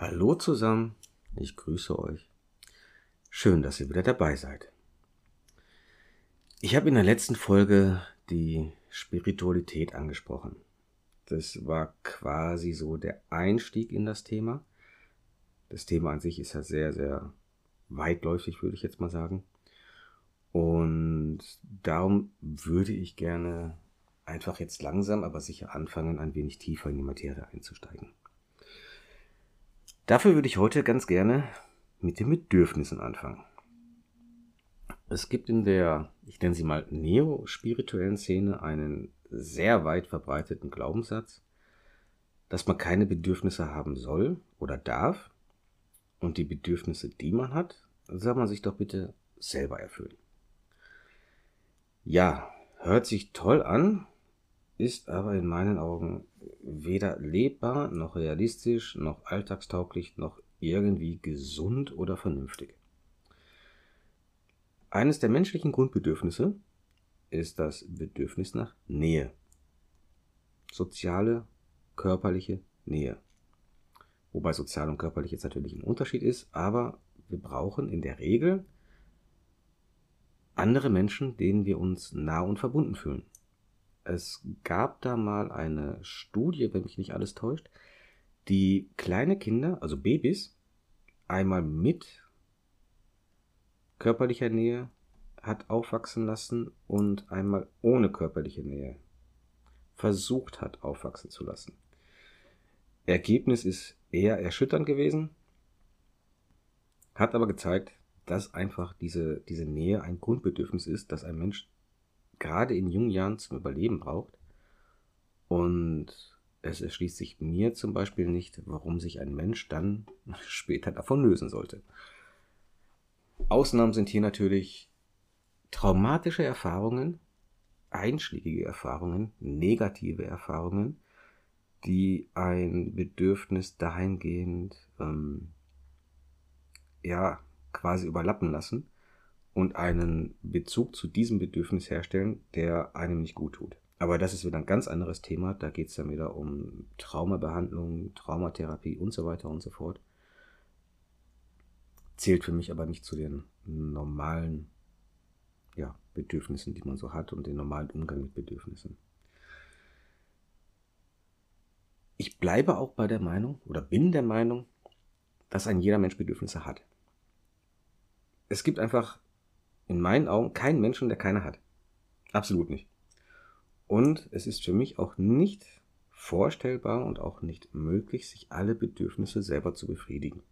Hallo zusammen, ich grüße euch. Schön, dass ihr wieder dabei seid. Ich habe in der letzten Folge die Spiritualität angesprochen. Das war quasi so der Einstieg in das Thema. Das Thema an sich ist ja sehr, sehr weitläufig, würde ich jetzt mal sagen. Und darum würde ich gerne einfach jetzt langsam, aber sicher anfangen, ein wenig tiefer in die Materie einzusteigen. Dafür würde ich heute ganz gerne mit den Bedürfnissen anfangen. Es gibt in der, ich nenne sie mal neo-spirituellen Szene einen sehr weit verbreiteten Glaubenssatz, dass man keine Bedürfnisse haben soll oder darf und die Bedürfnisse, die man hat, soll man sich doch bitte selber erfüllen. Ja, hört sich toll an, ist aber in meinen Augen weder lebbar, noch realistisch, noch alltagstauglich, noch irgendwie gesund oder vernünftig. Eines der menschlichen Grundbedürfnisse ist das Bedürfnis nach Nähe. Soziale, körperliche Nähe. Wobei sozial und körperlich jetzt natürlich ein Unterschied ist, aber wir brauchen in der Regel andere Menschen, denen wir uns nah und verbunden fühlen. Es gab da mal eine Studie, wenn mich nicht alles täuscht, die kleine Kinder, also Babys, einmal mit körperlicher Nähe hat aufwachsen lassen und einmal ohne körperliche Nähe versucht hat aufwachsen zu lassen. Ergebnis ist eher erschütternd gewesen, hat aber gezeigt, dass einfach diese, diese Nähe ein Grundbedürfnis ist, das ein Mensch gerade in jungen Jahren zum Überleben braucht. Und es erschließt sich mir zum Beispiel nicht, warum sich ein Mensch dann später davon lösen sollte. Ausnahmen sind hier natürlich traumatische Erfahrungen, einschlägige Erfahrungen, negative Erfahrungen, die ein Bedürfnis dahingehend ähm, ja quasi überlappen lassen und einen Bezug zu diesem Bedürfnis herstellen, der einem nicht gut tut. Aber das ist wieder ein ganz anderes Thema. Da geht es dann wieder um Traumabehandlung, Traumatherapie und so weiter und so fort. Zählt für mich aber nicht zu den normalen ja, Bedürfnissen, die man so hat und den normalen Umgang mit Bedürfnissen. Ich bleibe auch bei der Meinung oder bin der Meinung, dass ein jeder Mensch Bedürfnisse hat. Es gibt einfach in meinen Augen keinen Menschen, der keine hat. Absolut nicht. Und es ist für mich auch nicht vorstellbar und auch nicht möglich, sich alle Bedürfnisse selber zu befriedigen.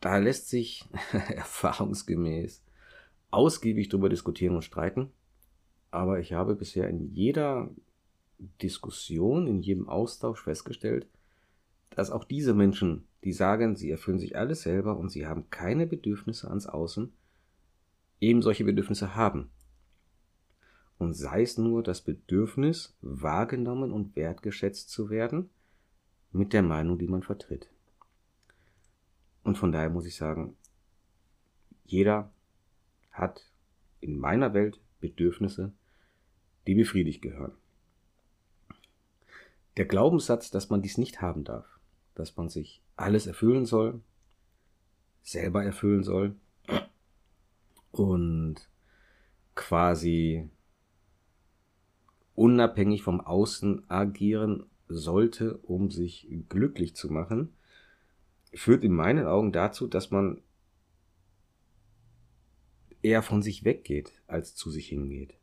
Da lässt sich erfahrungsgemäß ausgiebig darüber diskutieren und streiten. Aber ich habe bisher in jeder Diskussion, in jedem Austausch festgestellt, dass auch diese Menschen, die sagen, sie erfüllen sich alles selber und sie haben keine Bedürfnisse ans Außen, eben solche Bedürfnisse haben. Und sei es nur das Bedürfnis, wahrgenommen und wertgeschätzt zu werden, mit der Meinung, die man vertritt. Und von daher muss ich sagen, jeder hat in meiner Welt Bedürfnisse, die befriedigt gehören. Der Glaubenssatz, dass man dies nicht haben darf, dass man sich alles erfüllen soll, selber erfüllen soll und quasi unabhängig vom Außen agieren sollte, um sich glücklich zu machen, führt in meinen Augen dazu, dass man eher von sich weggeht, als zu sich hingeht.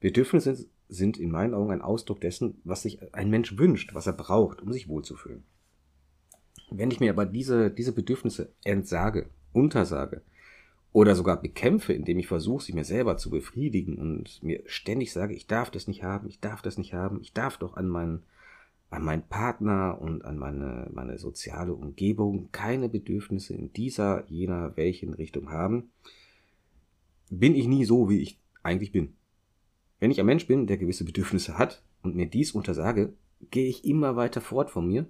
Bedürfnisse sind in meinen Augen ein Ausdruck dessen, was sich ein Mensch wünscht, was er braucht, um sich wohlzufühlen. Wenn ich mir aber diese, diese Bedürfnisse entsage, untersage oder sogar bekämpfe, indem ich versuche, sie mir selber zu befriedigen und mir ständig sage, ich darf das nicht haben, ich darf das nicht haben, ich darf doch an meinen, an meinen Partner und an meine, meine soziale Umgebung keine Bedürfnisse in dieser, jener, welchen Richtung haben, bin ich nie so, wie ich eigentlich bin. Wenn ich ein Mensch bin, der gewisse Bedürfnisse hat und mir dies untersage, gehe ich immer weiter fort von mir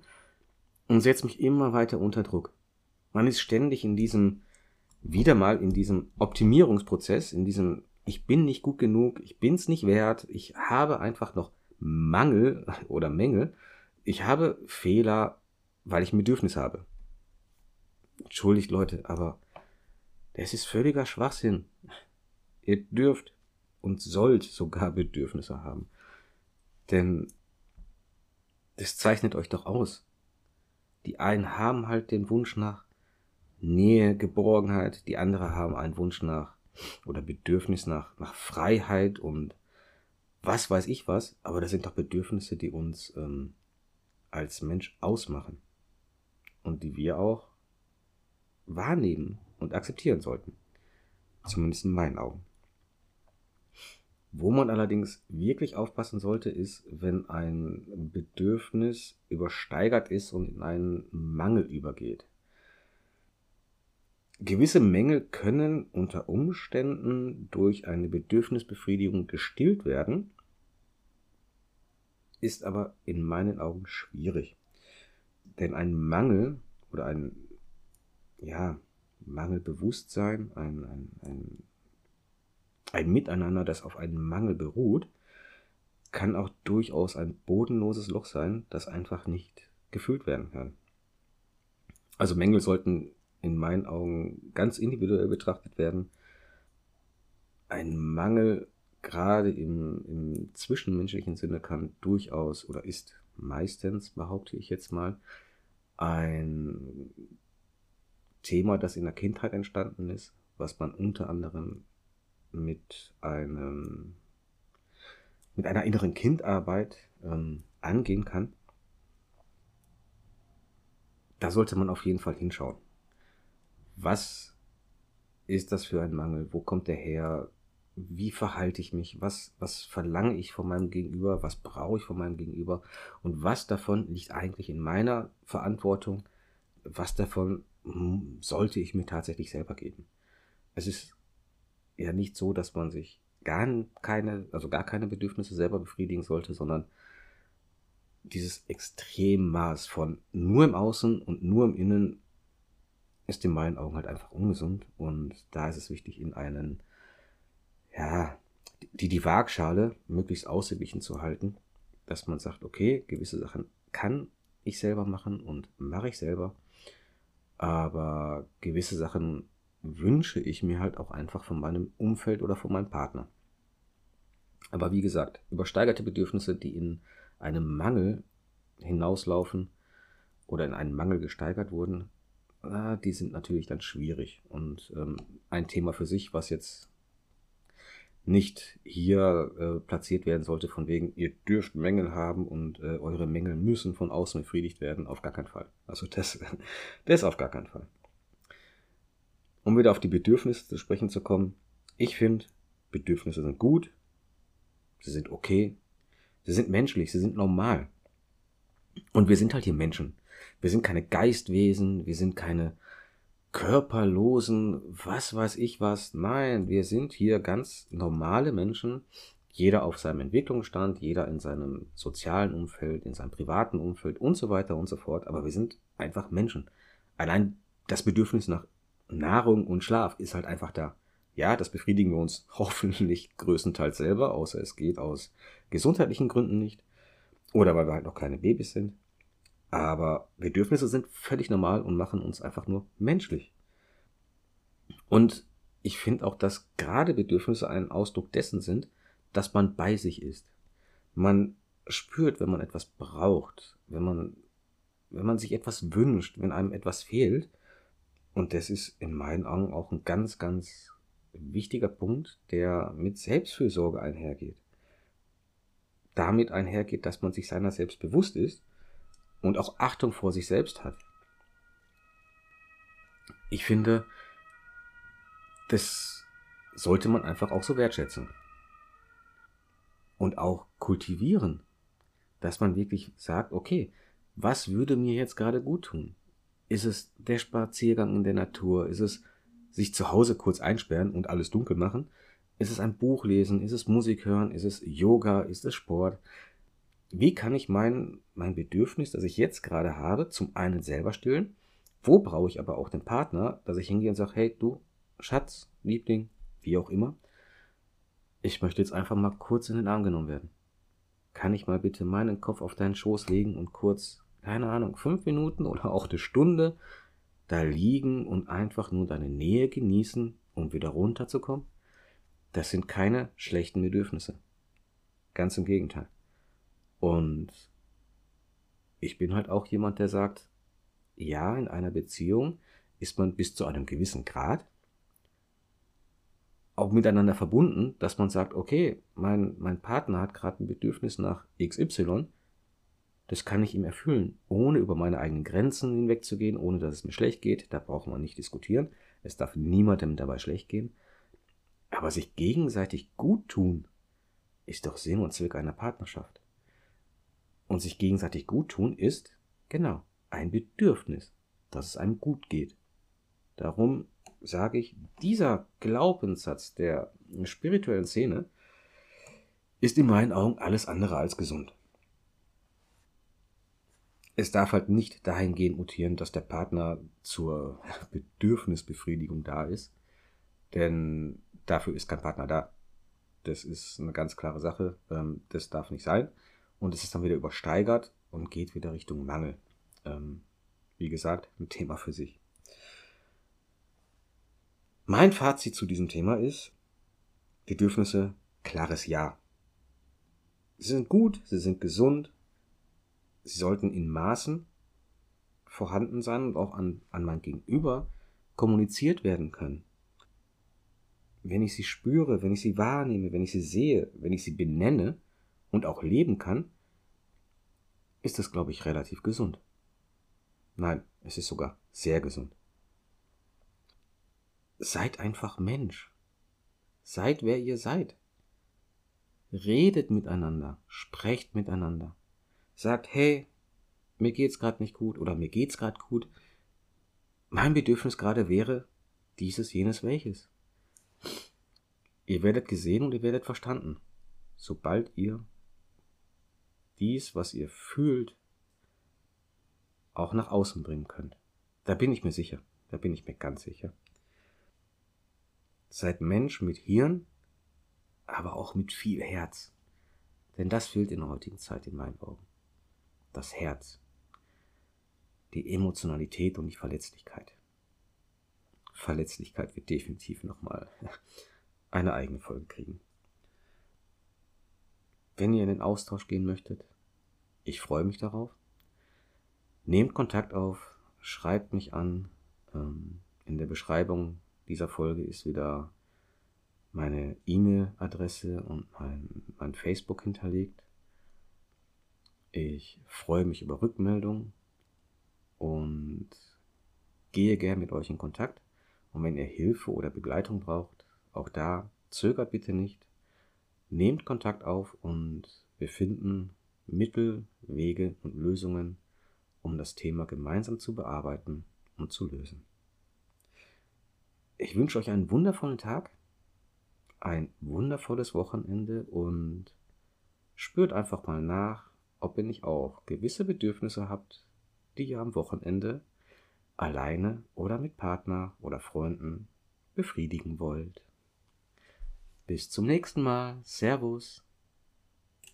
und setzt mich immer weiter unter Druck. Man ist ständig in diesem, wieder mal in diesem Optimierungsprozess, in diesem, ich bin nicht gut genug, ich bin's nicht wert, ich habe einfach noch Mangel oder Mängel, ich habe Fehler weil ich ein Bedürfnis habe. Entschuldigt Leute, aber das ist völliger Schwachsinn. Ihr dürft und sollt sogar Bedürfnisse haben. Denn das zeichnet euch doch aus. Die einen haben halt den Wunsch nach Nähe, Geborgenheit, die anderen haben einen Wunsch nach oder Bedürfnis nach, nach Freiheit und was weiß ich was, aber das sind doch Bedürfnisse, die uns ähm, als Mensch ausmachen und die wir auch wahrnehmen und akzeptieren sollten. Zumindest in meinen Augen. Wo man allerdings wirklich aufpassen sollte, ist, wenn ein Bedürfnis übersteigert ist und in einen Mangel übergeht. Gewisse Mängel können unter Umständen durch eine Bedürfnisbefriedigung gestillt werden, ist aber in meinen Augen schwierig. Denn ein Mangel oder ein ja, Mangelbewusstsein, ein, ein, ein, ein Miteinander, das auf einen Mangel beruht, kann auch durchaus ein bodenloses Loch sein, das einfach nicht gefüllt werden kann. Also Mängel sollten in meinen Augen ganz individuell betrachtet werden. Ein Mangel gerade im, im zwischenmenschlichen Sinne kann durchaus oder ist meistens, behaupte ich jetzt mal, ein Thema, das in der Kindheit entstanden ist, was man unter anderem mit einem mit einer inneren Kindarbeit ähm, angehen kann. Da sollte man auf jeden Fall hinschauen. Was ist das für ein Mangel? Wo kommt der her? Wie verhalte ich mich? Was, was verlange ich von meinem Gegenüber? Was brauche ich von meinem Gegenüber? Und was davon liegt eigentlich in meiner Verantwortung? Was davon hm, sollte ich mir tatsächlich selber geben. Es ist ja nicht so, dass man sich gar keine, also gar keine Bedürfnisse selber befriedigen sollte, sondern dieses Extremmaß von nur im Außen und nur im Innen ist in meinen Augen halt einfach ungesund. Und da ist es wichtig, in einen, ja, die, die Waagschale möglichst ausgeglichen zu halten, dass man sagt, okay, gewisse Sachen kann ich selber machen und mache ich selber. Aber gewisse Sachen wünsche ich mir halt auch einfach von meinem Umfeld oder von meinem Partner. Aber wie gesagt, übersteigerte Bedürfnisse, die in einem Mangel hinauslaufen oder in einen Mangel gesteigert wurden, die sind natürlich dann schwierig und ähm, ein Thema für sich, was jetzt nicht hier äh, platziert werden sollte, von wegen, ihr dürft Mängel haben und äh, eure Mängel müssen von außen befriedigt werden, auf gar keinen Fall. Also das, das auf gar keinen Fall. Um wieder auf die Bedürfnisse zu sprechen zu kommen, ich finde, Bedürfnisse sind gut, sie sind okay, sie sind menschlich, sie sind normal. Und wir sind halt hier Menschen. Wir sind keine Geistwesen, wir sind keine körperlosen, was weiß ich was. Nein, wir sind hier ganz normale Menschen, jeder auf seinem Entwicklungsstand, jeder in seinem sozialen Umfeld, in seinem privaten Umfeld und so weiter und so fort. Aber wir sind einfach Menschen. Allein das Bedürfnis nach Nahrung und Schlaf ist halt einfach da. Ja, das befriedigen wir uns hoffentlich größtenteils selber, außer es geht aus gesundheitlichen Gründen nicht. Oder weil wir halt noch keine Babys sind. Aber Bedürfnisse sind völlig normal und machen uns einfach nur menschlich. Und ich finde auch, dass gerade Bedürfnisse ein Ausdruck dessen sind, dass man bei sich ist. Man spürt, wenn man etwas braucht, wenn man, wenn man sich etwas wünscht, wenn einem etwas fehlt. Und das ist in meinen Augen auch ein ganz, ganz wichtiger Punkt, der mit Selbstfürsorge einhergeht. Damit einhergeht, dass man sich seiner selbst bewusst ist und auch Achtung vor sich selbst hat. Ich finde, das sollte man einfach auch so wertschätzen. Und auch kultivieren, dass man wirklich sagt, okay, was würde mir jetzt gerade gut tun? Ist es der Spaziergang in der Natur? Ist es sich zu Hause kurz einsperren und alles dunkel machen? Ist es ein Buch lesen? Ist es Musik hören? Ist es Yoga? Ist es Sport? wie kann ich mein, mein Bedürfnis, das ich jetzt gerade habe, zum einen selber stillen? Wo brauche ich aber auch den Partner, dass ich hingehe und sage, hey, du, Schatz, Liebling, wie auch immer, ich möchte jetzt einfach mal kurz in den Arm genommen werden. Kann ich mal bitte meinen Kopf auf deinen Schoß legen und kurz keine Ahnung, fünf Minuten oder auch eine Stunde da liegen und einfach nur deine Nähe genießen, um wieder runterzukommen, das sind keine schlechten Bedürfnisse. Ganz im Gegenteil. Und ich bin halt auch jemand, der sagt, ja, in einer Beziehung ist man bis zu einem gewissen Grad auch miteinander verbunden, dass man sagt, okay, mein, mein Partner hat gerade ein Bedürfnis nach XY, das kann ich ihm erfüllen, ohne über meine eigenen Grenzen hinwegzugehen, ohne dass es mir schlecht geht. Da braucht man nicht diskutieren. Es darf niemandem dabei schlecht gehen. Aber sich gegenseitig gut tun, ist doch Sinn und Zweck einer Partnerschaft. Und sich gegenseitig gut tun ist, genau, ein Bedürfnis, dass es einem gut geht. Darum sage ich, dieser Glaubenssatz der spirituellen Szene ist in meinen Augen alles andere als gesund. Es darf halt nicht dahingehend mutieren, dass der Partner zur Bedürfnisbefriedigung da ist, denn dafür ist kein Partner da. Das ist eine ganz klare Sache. Ähm, das darf nicht sein. Und es ist dann wieder übersteigert und geht wieder Richtung Mangel. Ähm, wie gesagt, ein Thema für sich. Mein Fazit zu diesem Thema ist, Bedürfnisse, klares Ja. Sie sind gut, sie sind gesund, sie sollten in Maßen vorhanden sein und auch an, an mein Gegenüber kommuniziert werden können. Wenn ich sie spüre, wenn ich sie wahrnehme, wenn ich sie sehe, wenn ich sie benenne und auch leben kann, ist das, glaube ich, relativ gesund. Nein, es ist sogar sehr gesund. Seid einfach Mensch. Seid wer ihr seid. Redet miteinander, sprecht miteinander. Sagt, hey, mir geht's gerade nicht gut oder mir geht's gerade gut. Mein Bedürfnis gerade wäre dieses, jenes, welches. Ihr werdet gesehen und ihr werdet verstanden, sobald ihr dies, was ihr fühlt, auch nach außen bringen könnt. Da bin ich mir sicher. Da bin ich mir ganz sicher. Seid Mensch mit Hirn, aber auch mit viel Herz. Denn das fehlt in der heutigen Zeit in meinen Augen. Das Herz. Die Emotionalität und die Verletzlichkeit. Verletzlichkeit wird definitiv nochmal eine eigene Folge kriegen. Wenn ihr in den Austausch gehen möchtet, ich freue mich darauf. Nehmt Kontakt auf, schreibt mich an. Ähm, in der Beschreibung dieser Folge ist wieder meine E-Mail-Adresse und mein, mein Facebook hinterlegt. Ich freue mich über Rückmeldungen und gehe gern mit euch in Kontakt. Und wenn ihr Hilfe oder Begleitung braucht, auch da zögert bitte nicht. Nehmt Kontakt auf und wir finden Mittel, Wege und Lösungen, um das Thema gemeinsam zu bearbeiten und zu lösen. Ich wünsche euch einen wundervollen Tag, ein wundervolles Wochenende und spürt einfach mal nach, ob ihr nicht auch gewisse Bedürfnisse habt, die ihr am Wochenende alleine oder mit Partner oder Freunden befriedigen wollt. Bis zum nächsten Mal. Servus.